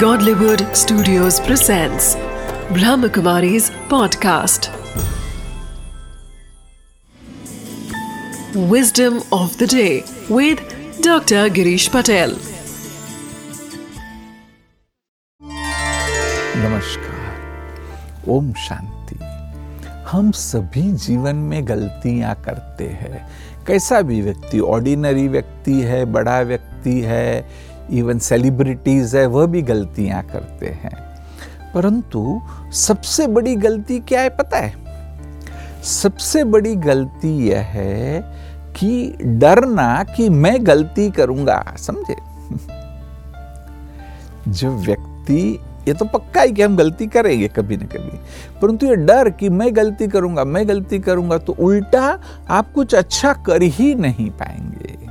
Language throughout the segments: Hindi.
Godlywood Studios presents Brahmakumari's podcast. Wisdom of the day with Dr. Girish Patel. नमस्कार ओम शांति हम सभी जीवन में गलतियाँ करते हैं कैसा भी व्यक्ति ऑर्डिनरी व्यक्ति है बड़ा व्यक्ति है इवन सेलिब्रिटीज है, वह भी गलतियाँ करते हैं। परंतु सबसे बड़ी गलती क्या है पता है? सबसे बड़ी गलती यह है कि डरना कि मैं गलती करूँगा, समझे? जो व्यक्ति, ये तो पक्का ही कि हम गलती करेंगे कभी ना कभी, परंतु ये डर कि मैं गलती करूँगा, मैं गलती करूँगा तो उल्टा आप कुछ अच्छा कर ही नहीं पाएँगे।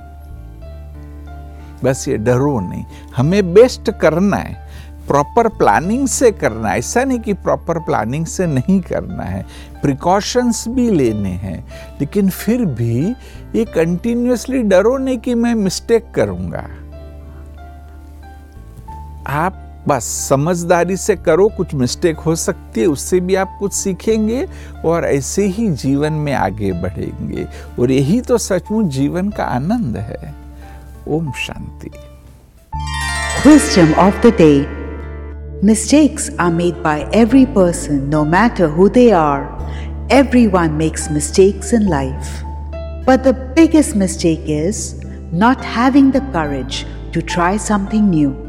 बस ये डरो नहीं। हमें बेस्ट करना है। प्रॉपर प्लानिंग से करना है। ऐसा नहीं कि प्रॉपर प्लानिंग से नहीं करना है। प्रिकॉशंस भी लेने हैं। लेकिन फिर भी ये कंटिन्यूसली डरो नहीं कि मैं मिस्टेक करूँगा। आप बस समझदारी से करो, कुछ मिस्टेक हो सकती है, उससे भी आप कुछ सीखेंगे और ऐसे ही जीवन में आगे बढ़ेंगे। और यही तो सचमुच जीवन का आनंद है। ஓம் சாந்தி Wisdom of the day Mistakes are made by every person, no matter who they are. Everyone makes mistakes in life. But the biggest mistake is not having the courage to try something new.